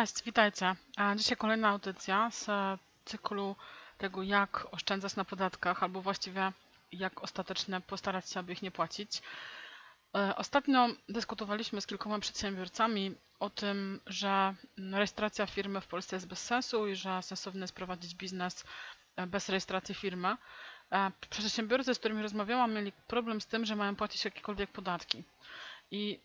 Cześć, witajcie. Dzisiaj kolejna audycja z e, cyklu tego, jak oszczędzać na podatkach, albo właściwie jak ostatecznie postarać się, aby ich nie płacić. E, Ostatnio dyskutowaliśmy z kilkoma przedsiębiorcami o tym, że rejestracja firmy w Polsce jest bez sensu i że sensowne jest prowadzić biznes e, bez rejestracji firmy. Przedsiębiorcy, z którymi rozmawiałam, mieli problem z tym, że mają płacić jakiekolwiek podatki. I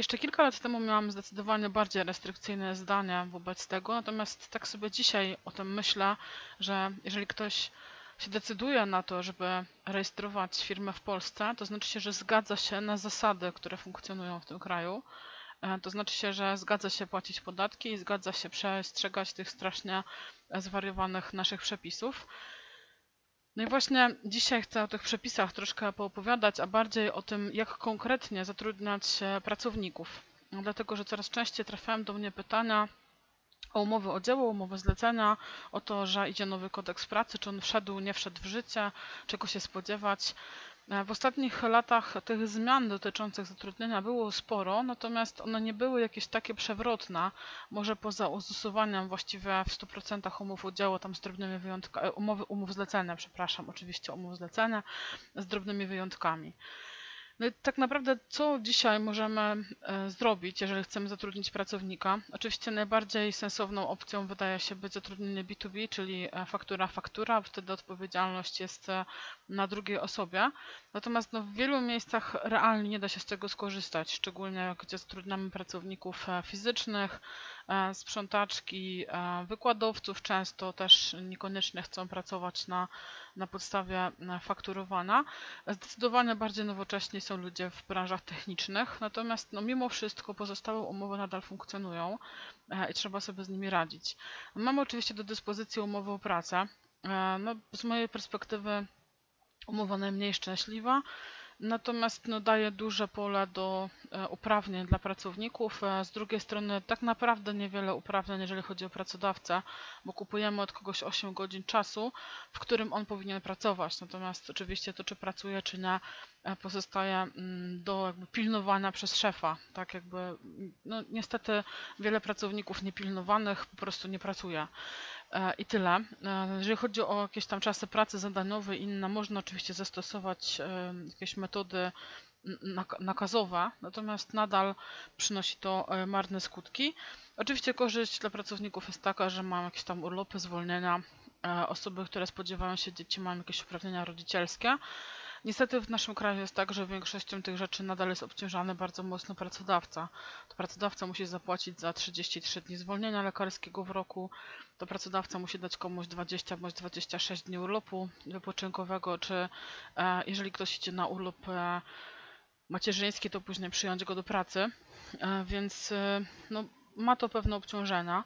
jeszcze kilka lat temu miałam zdecydowanie bardziej restrykcyjne zdania wobec tego, natomiast tak sobie dzisiaj o tym myślę, że jeżeli ktoś się decyduje na to, żeby rejestrować firmę w Polsce, to znaczy się, że zgadza się na zasady, które funkcjonują w tym kraju. E, To znaczy się, że zgadza się płacić podatki i zgadza się przestrzegać tych strasznie zwariowanych naszych przepisów. No i właśnie dzisiaj chcę o tych przepisach troszkę poopowiadać, a bardziej o tym, jak konkretnie zatrudniać e, pracowników. No Dlatego, że coraz częściej trafiają do mnie pytania o umowy o dzieło, umowy zlecenia, o to, że idzie nowy kodeks pracy, czy on wszedł, nie wszedł w życie, czego się spodziewać. E, W ostatnich latach tych zmian dotyczących zatrudnienia było sporo, natomiast one nie były jakieś takie przewrotne, może poza ustosowaniem właściwie w 100% umów o dzieło, tam z drobnymi wyjątkami, umowy, umów zlecenia, przepraszam, oczywiście umów zlecenia, z drobnymi wyjątkami. No tak naprawdę, co dzisiaj możemy e, zrobić, jeżeli chcemy zatrudnić pracownika? Oczywiście najbardziej sensowną opcją wydaje się być zatrudnienie B2B, czyli e, faktura faktura, wtedy odpowiedzialność jest e, na drugiej osobie. Natomiast no, w wielu miejscach realnie nie da się z tego skorzystać, szczególnie gdzie zatrudniamy pracowników fizycznych, sprzątaczki, e, wykładowców często też niekoniecznie chcą pracować na, na podstawie e, fakturowania. Zdecydowanie bardziej nowocześni są ludzie w branżach technicznych, natomiast no, mimo wszystko pozostałe umowy nadal funkcjonują e, i trzeba sobie z nimi radzić. Mamy oczywiście do dyspozycji umowy o pracę. E, No, z mojej perspektywy umowa najmniej szczęśliwa, natomiast no, daje duże pole do e, uprawnień dla pracowników. E, Z drugiej strony tak naprawdę niewiele uprawnień, jeżeli chodzi o pracodawcę, bo kupujemy od kogoś 8 godzin czasu, w którym on powinien pracować. Natomiast oczywiście to, czy pracuje, czy nie, e, pozostaje mm, do jakby pilnowania przez szefa. Tak jakby, mm, no niestety wiele pracowników niepilnowanych po prostu nie pracuje. I tyle. E, Jeżeli chodzi o jakieś tam czasy pracy zadaniowe i inne, można oczywiście zastosować e, jakieś metody n- nak- nakazowe, natomiast nadal przynosi to e, marne skutki. Oczywiście korzyść dla pracowników jest taka, że mają jakieś tam urlopy, zwolnienia. Osoby, które spodziewają się dzieci, mają jakieś uprawnienia rodzicielskie. Niestety w naszym kraju jest tak, że większością tych rzeczy nadal jest obciążany bardzo mocno pracodawca. To pracodawca musi zapłacić za 33 dni zwolnienia lekarskiego w roku, to pracodawca musi dać komuś 20 bądź 26 dni urlopu wypoczynkowego, czy e, jeżeli ktoś idzie na urlop e, macierzyński, to później przyjąć go do pracy, e, więc e, no, ma to pewne obciążenia.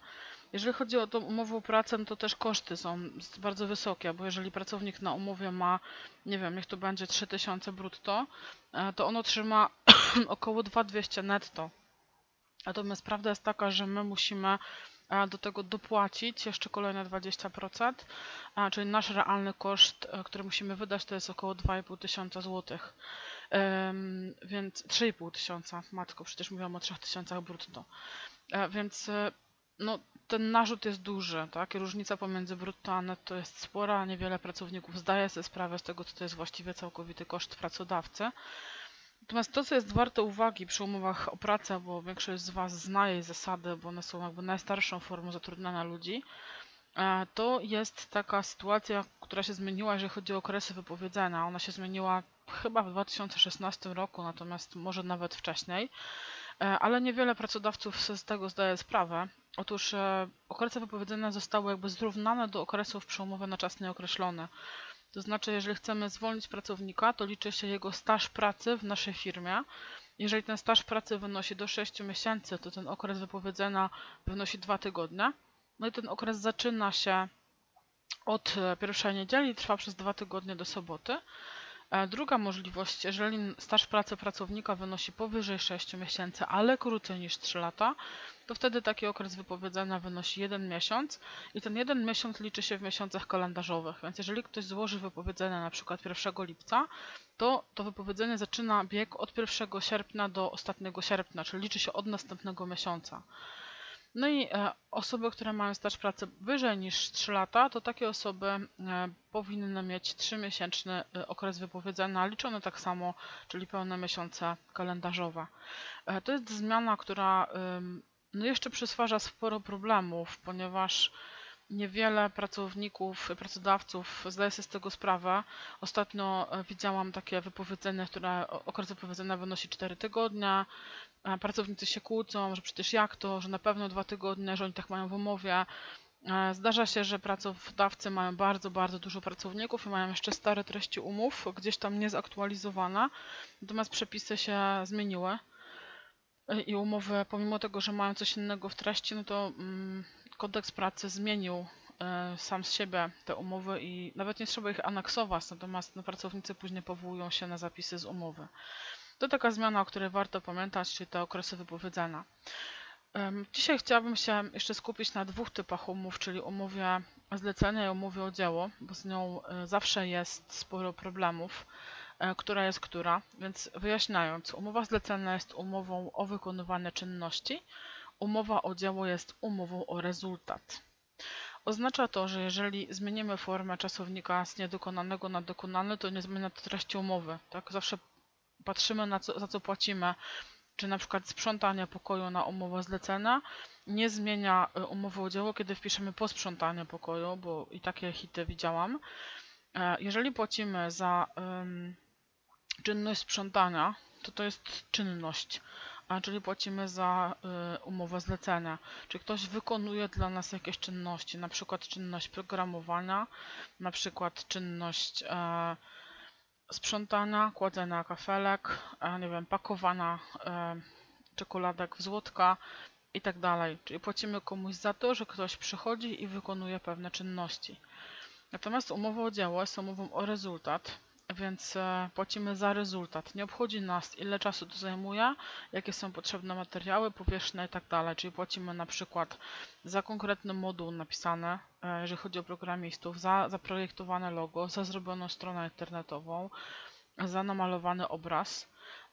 Jeżeli chodzi o tą umowę o pracę, to też koszty są bardzo wysokie, bo jeżeli pracownik na umowie ma, nie wiem, niech to będzie 3000 brutto, e, to on otrzyma około 2200 netto. Natomiast prawda jest taka, że my musimy e, do tego dopłacić jeszcze kolejne 20%, a, czyli nasz realny koszt, e, który musimy wydać, to jest około 2,5 tysiąca złotych. Więc 3,5 tysiąca, matko, przecież mówiłam o 3 tysiącach brutto. E, Więc e, no, ten narzut jest duży, tak? Różnica pomiędzy brutto a netto jest spora, niewiele pracowników zdaje sobie sprawę z tego, co to jest właściwie całkowity koszt pracodawcy. Natomiast to, co jest warte uwagi przy umowach o pracę, bo większość z Was zna jej zasady, bo one są jakby najstarszą formą zatrudniania ludzi, e, to jest taka sytuacja, która się zmieniła, jeżeli chodzi o okresy wypowiedzenia. Ona się zmieniła chyba w 2016 roku, natomiast może nawet wcześniej, ale niewiele pracodawców z tego zdaje sprawę. Otóż e, okresy wypowiedzenia zostały jakby zrównane do okresów przy umowie na czas nieokreślony. To znaczy, jeżeli chcemy zwolnić pracownika, to liczy się jego staż pracy w naszej firmie. Jeżeli ten staż pracy wynosi do 6 miesięcy, to ten okres wypowiedzenia wynosi 2 tygodnie. No i ten okres zaczyna się od e, pierwszej niedzieli, trwa przez 2 tygodnie do soboty. Druga możliwość, jeżeli staż pracy pracownika wynosi powyżej 6 miesięcy, ale krócej niż 3 lata, to wtedy taki okres wypowiedzenia wynosi 1 miesiąc i ten jeden miesiąc liczy się w miesiącach kalendarzowych. Więc jeżeli ktoś złoży wypowiedzenie na przykład 1 lipca, to to wypowiedzenie zaczyna bieg od 1 sierpnia do ostatniego sierpnia, czyli liczy się od następnego miesiąca. No i e, osoby, które mają staż pracy wyżej niż 3 lata, to takie osoby e, powinny mieć 3-miesięczny e, okres wypowiedzenia, liczony tak samo, czyli pełne miesiące kalendarzowe. To jest zmiana, która no jeszcze przysparza sporo problemów, ponieważ niewiele pracowników, pracodawców zdaje sobie z tego sprawę. Ostatnio widziałam takie wypowiedzenie, które okres wypowiedzenia wynosi 4 tygodnie, pracownicy się kłócą, że przecież jak to, że na pewno dwa tygodnie, że oni tak mają w umowie. E, zdarza się, że pracodawcy mają bardzo, bardzo dużo pracowników i mają jeszcze stare treści umów, gdzieś tam niezaktualizowane, natomiast przepisy się zmieniły e, i umowy, pomimo tego, że mają coś innego w treści, no to mm, kodeks pracy zmienił e, sam z siebie te umowy i nawet nie trzeba ich aneksować, natomiast no, pracownicy później powołują się na zapisy z umowy. To taka zmiana, o której warto pamiętać, czyli te okresy wypowiedzenia. Dzisiaj chciałabym się jeszcze skupić na dwóch typach umów, czyli umowie zlecenia i umowie o dzieło, bo z nią e, zawsze jest sporo problemów, e, która jest która. Więc wyjaśniając, umowa zlecenia jest umową o wykonywanie czynności, umowa o dzieło jest umową o rezultat. Oznacza to, że jeżeli zmienimy formę czasownika z niedokonanego na dokonany, to nie zmienia to treści umowy. Tak? Zawsze patrzymy na co, za co płacimy, czy na przykład sprzątanie pokoju na umowę zlecenia nie zmienia y, umowy o dzieło, kiedy wpiszemy posprzątanie pokoju, bo i takie hity widziałam. E, jeżeli płacimy za um, czynność sprzątania, to to jest czynność, a czyli płacimy za y, umowę zlecenia. Czy ktoś wykonuje dla nas jakieś czynności, na przykład czynność programowania, na przykład czynność y, sprzątania, kładzenia kafelek, e, nie wiem, pakowania e, czekoladek w złotka i tak dalej. Czyli płacimy komuś za to, że ktoś przychodzi i wykonuje pewne czynności. Natomiast umowa o dzieło jest umową o rezultat, więc e, płacimy za rezultat. Nie obchodzi nas, ile czasu to zajmuje, jakie są potrzebne materiały, powierzchnia i tak dalej. Czyli płacimy na przykład za konkretny moduł napisany, e, jeżeli chodzi o programistów, za zaprojektowane logo, za zrobioną stronę internetową, za namalowany obraz.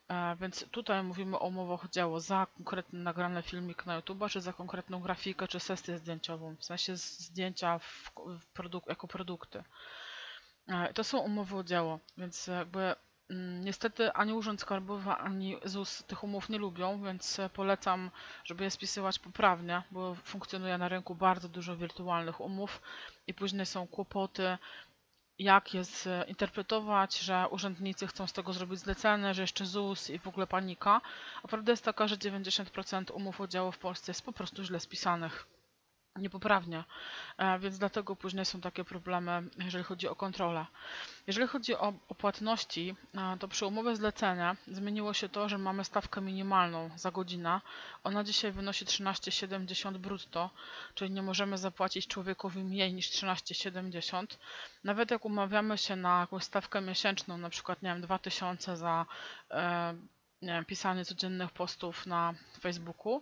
E, więc tutaj mówimy o umowach dzieło za konkretny nagrany filmik na YouTube, czy za konkretną grafikę, czy sesję zdjęciową, w sensie zdjęcia w, w produk jako produkty. E, to są umowy o dzieło, więc jakby mm, niestety ani Urząd Skarbowy, ani ZUS tych umów nie lubią, więc polecam, żeby je spisywać poprawnie, bo funkcjonuje na rynku bardzo dużo wirtualnych umów i później są kłopoty, jak je interpretować, że urzędnicy chcą z tego zrobić zlecenie, że jeszcze ZUS i w ogóle panika. A prawda jest taka, że 90% umów o dzieło w Polsce jest po prostu źle spisanych niepoprawnie, e, więc dlatego później są takie problemy, jeżeli chodzi o kontrolę. Jeżeli chodzi o, o płatności, e, to przy umowie zlecenia zmieniło się to, że mamy stawkę minimalną za godzinę. Ona dzisiaj wynosi 13,70 brutto, czyli nie możemy zapłacić człowiekowi mniej niż 13,70. Nawet jak umawiamy się na jakąś stawkę miesięczną, na przykład nie wiem, 2000 za e, nie wiem, pisanie codziennych postów na Facebooku,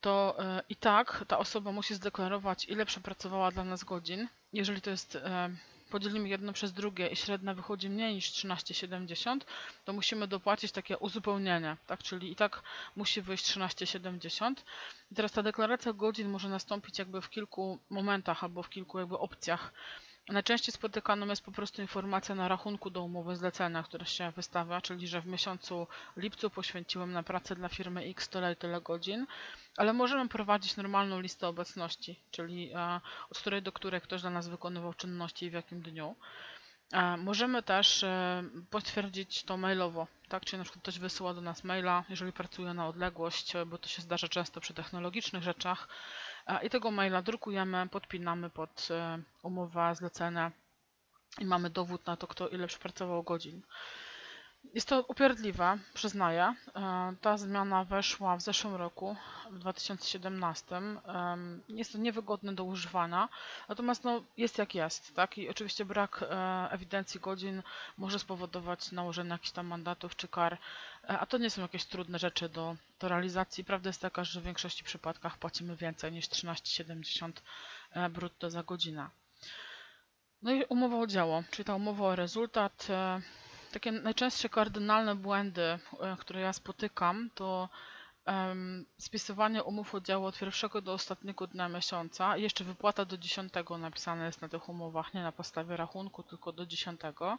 to e, i tak ta osoba musi zdeklarować, ile przepracowała dla nas godzin. Jeżeli to jest, e, podzielimy jedno przez drugie i średnia wychodzi mniej niż 13,70, to musimy dopłacić takie uzupełnienie, tak? Czyli i tak musi wyjść 13,70. I teraz ta deklaracja godzin może nastąpić jakby w kilku momentach albo w kilku jakby opcjach. Najczęściej spotykaną jest po prostu informacja na rachunku do umowy zlecenia, która się wystawia, czyli że w miesiącu lipcu poświęciłem na pracę dla firmy X tyle i tyle godzin, ale możemy prowadzić normalną listę obecności, czyli e, od której do której ktoś dla nas wykonywał czynności i w jakim dniu. E, możemy też e, potwierdzić to mailowo, tak? Czyli na przykład ktoś wysyła do nas maila, jeżeli pracuje na odległość, bo to się zdarza często przy technologicznych rzeczach, i tego maila drukujemy, podpinamy pod umowę zlecenia i mamy dowód na to, kto ile przepracował godzin. Jest to upierdliwe, przyznaję. E, ta zmiana weszła w zeszłym roku, w 2017. Jest to niewygodne do używania, natomiast no, jest jak jest. Tak? I oczywiście brak e, ewidencji godzin może spowodować nałożenie jakichś tam mandatów czy kar, e, a to nie są jakieś trudne rzeczy do, do realizacji. Prawda jest taka, że w większości przypadkach płacimy więcej niż 13,70 brutto za godzinę. No i umowa o dzieło, czyli ta umowa o rezultat takie najczęstsze kardynalne błędy, e, które ja spotykam, to spisywanie umów o od pierwszego do ostatniego dnia miesiąca jeszcze wypłata do dziesiątego napisane jest na tych umowach, nie na podstawie rachunku, tylko do dziesiątego.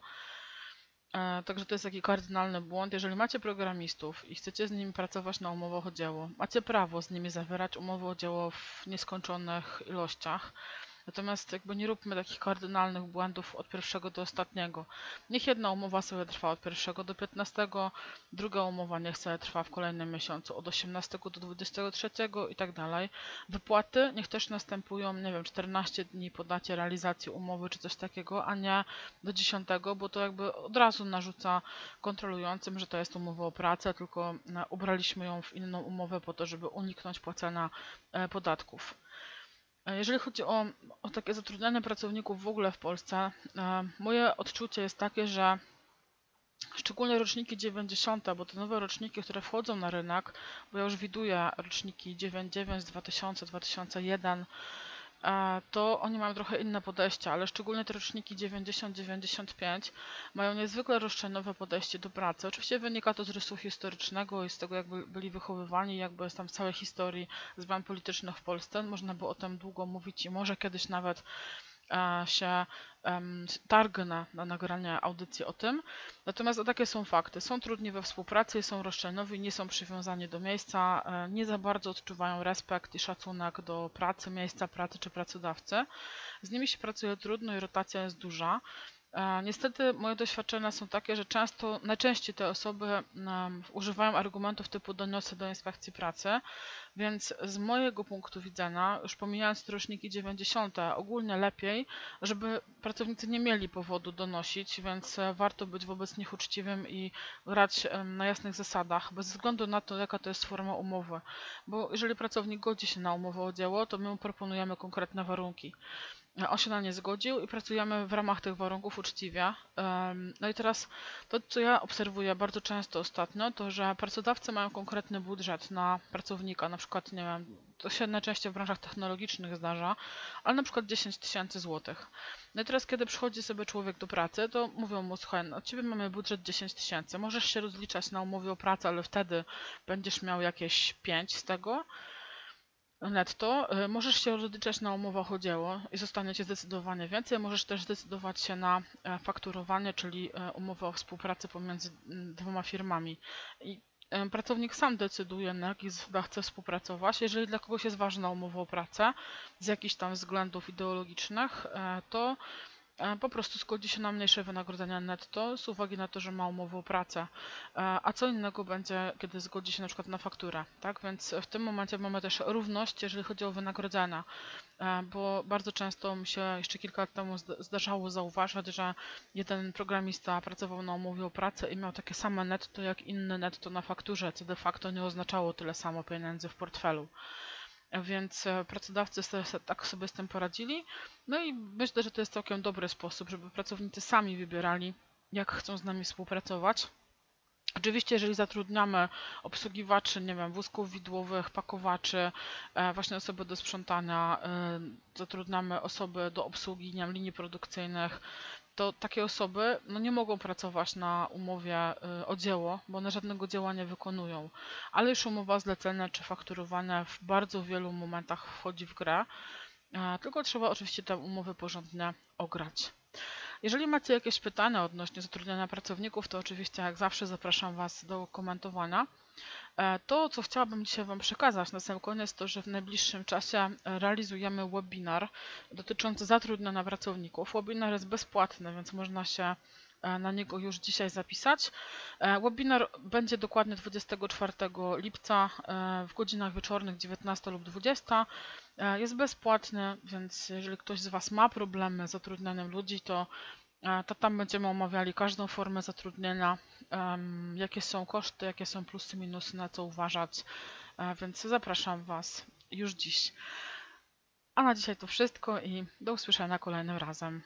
E, Także to jest taki kardynalny błąd. Jeżeli macie programistów i chcecie z nimi pracować na umowach o dzieło, macie prawo z nimi zawierać umowy o dzieło w nieskończonych ilościach. Natomiast jakby nie róbmy takich kardynalnych błędów od pierwszego do ostatniego. Niech jedna umowa sobie trwa od pierwszego do 15, druga umowa niech sobie trwa w kolejnym miesiącu od 18 do 23 i tak dalej. Wypłaty niech też następują, nie wiem, 14 dni po dacie realizacji umowy czy coś takiego, a nie do 10, bo to jakby od razu narzuca kontrolującym, że to jest umowa o pracę, tylko ubraliśmy ją w inną umowę po to, żeby uniknąć płacenia e, podatków. Jeżeli chodzi o, o takie zatrudnianie pracowników w ogóle w Polsce, moje odczucie jest takie, że szczególnie roczniki 90, bo te nowe roczniki, które wchodzą na rynek, bo ja już widuję roczniki 99, 2000, 2001, e, to oni mają trochę inne podejście, ale szczególnie te roczniki 90-95 mają niezwykle roszczeniowe podejście do pracy. Oczywiście wynika to z rysu historycznego i z tego, jak by- byli wychowywani, jakby jest tam w całej historii zmian politycznych w Polsce. Można by o tym długo mówić i może kiedyś nawet się em, targnę na nagranie audycji o tym. Natomiast takie są fakty. Są trudni we współpracy, są roszczeniowi, nie są przywiązani do miejsca, e, nie za bardzo odczuwają respekt i szacunek do pracy, miejsca pracy czy pracodawcy. Z nimi się pracuje trudno i rotacja jest duża. E, Niestety moje doświadczenia są takie, że często, najczęściej te osoby używają argumentów typu doniosę do inspekcji pracy, więc z mojego punktu widzenia, już pomijając roczniki 90, ogólnie lepiej, żeby pracownicy nie mieli powodu donosić, więc e, warto być wobec nich uczciwym i grać em, na jasnych zasadach, bez względu na to, jaka to jest forma umowy. Bo jeżeli pracownik godzi się na umowę o dzieło, to my mu proponujemy konkretne warunki. E, On się na nie zgodził i pracujemy w ramach tych warunków uczciwie. No i teraz to, co ja obserwuję bardzo często ostatnio, to że pracodawcy mają konkretny budżet na pracownika, na przykład, nie wiem, to się najczęściej w branżach technologicznych zdarza, ale na przykład 10 tysięcy złotych. No i teraz, kiedy przychodzi sobie człowiek do pracy, to mówią mu, słuchaj, no, od ciebie mamy budżet 10 tysięcy, możesz się rozliczać na umowie o pracę, ale wtedy będziesz miał jakieś 5 z tego, netto. Y, Możesz się rozliczać na umowach o dzieło i zostanie Ci zdecydowanie więcej. Możesz też zdecydować się na e, fakturowanie, czyli e, umowę o współpracy pomiędzy dwoma firmami. I pracownik sam decyduje, na jakich zasadach chce współpracować. Jeżeli dla kogoś jest ważna umowa o pracę z jakichś tam względów ideologicznych, e, to po prostu zgodzi się na mniejsze wynagrodzenia netto z uwagi na to, że ma umowę o pracę. E, A co innego będzie, kiedy zgodzi się na przykład na fakturę, tak? Więc w tym momencie mamy też równość, jeżeli chodzi o wynagrodzenia, E, bo bardzo często mi się jeszcze kilka lat temu zda- zdarzało zauważać, że jeden programista pracował na umowie o pracę i miał takie same netto jak inny netto na fakturze, co de facto nie oznaczało tyle samo pieniędzy w portfelu. Więc e, pracodawcy tak sobie z tym poradzili. No i myślę, że to jest całkiem dobry sposób, żeby pracownicy sami wybierali, jak chcą z nami współpracować. Oczywiście, jeżeli zatrudniamy obsługiwaczy, nie wiem, wózków widłowych, pakowaczy, e, właśnie osoby do sprzątania, e, zatrudniamy osoby do obsługi, nie wiem, linii produkcyjnych, to takie osoby no, nie mogą pracować na umowie e, o dzieło, bo one żadnego dzieła nie wykonują. Ale już umowa zlecenia czy fakturowania w bardzo wielu momentach wchodzi w grę, tylko trzeba oczywiście te umowy porządnie ograć. Jeżeli macie jakieś pytania odnośnie zatrudniania pracowników, to oczywiście jak zawsze zapraszam Was do komentowania. E, To, co chciałabym dzisiaj Wam przekazać na sam koniec, to, że w najbliższym czasie realizujemy webinar dotyczący zatrudniania pracowników. Webinar jest bezpłatny, więc można się na niego już dzisiaj zapisać. E, Webinar będzie dokładnie 24 lipca e, w godzinach wieczornych 19 lub 20. E, Jest bezpłatny, więc jeżeli ktoś z Was ma problemy z zatrudnianiem ludzi, to, e, to tam będziemy omawiali każdą formę zatrudnienia, jakie są koszty, jakie są plusy, minusy, na co uważać. E, Więc zapraszam Was już dziś. A na dzisiaj to wszystko i do usłyszenia kolejnym razem.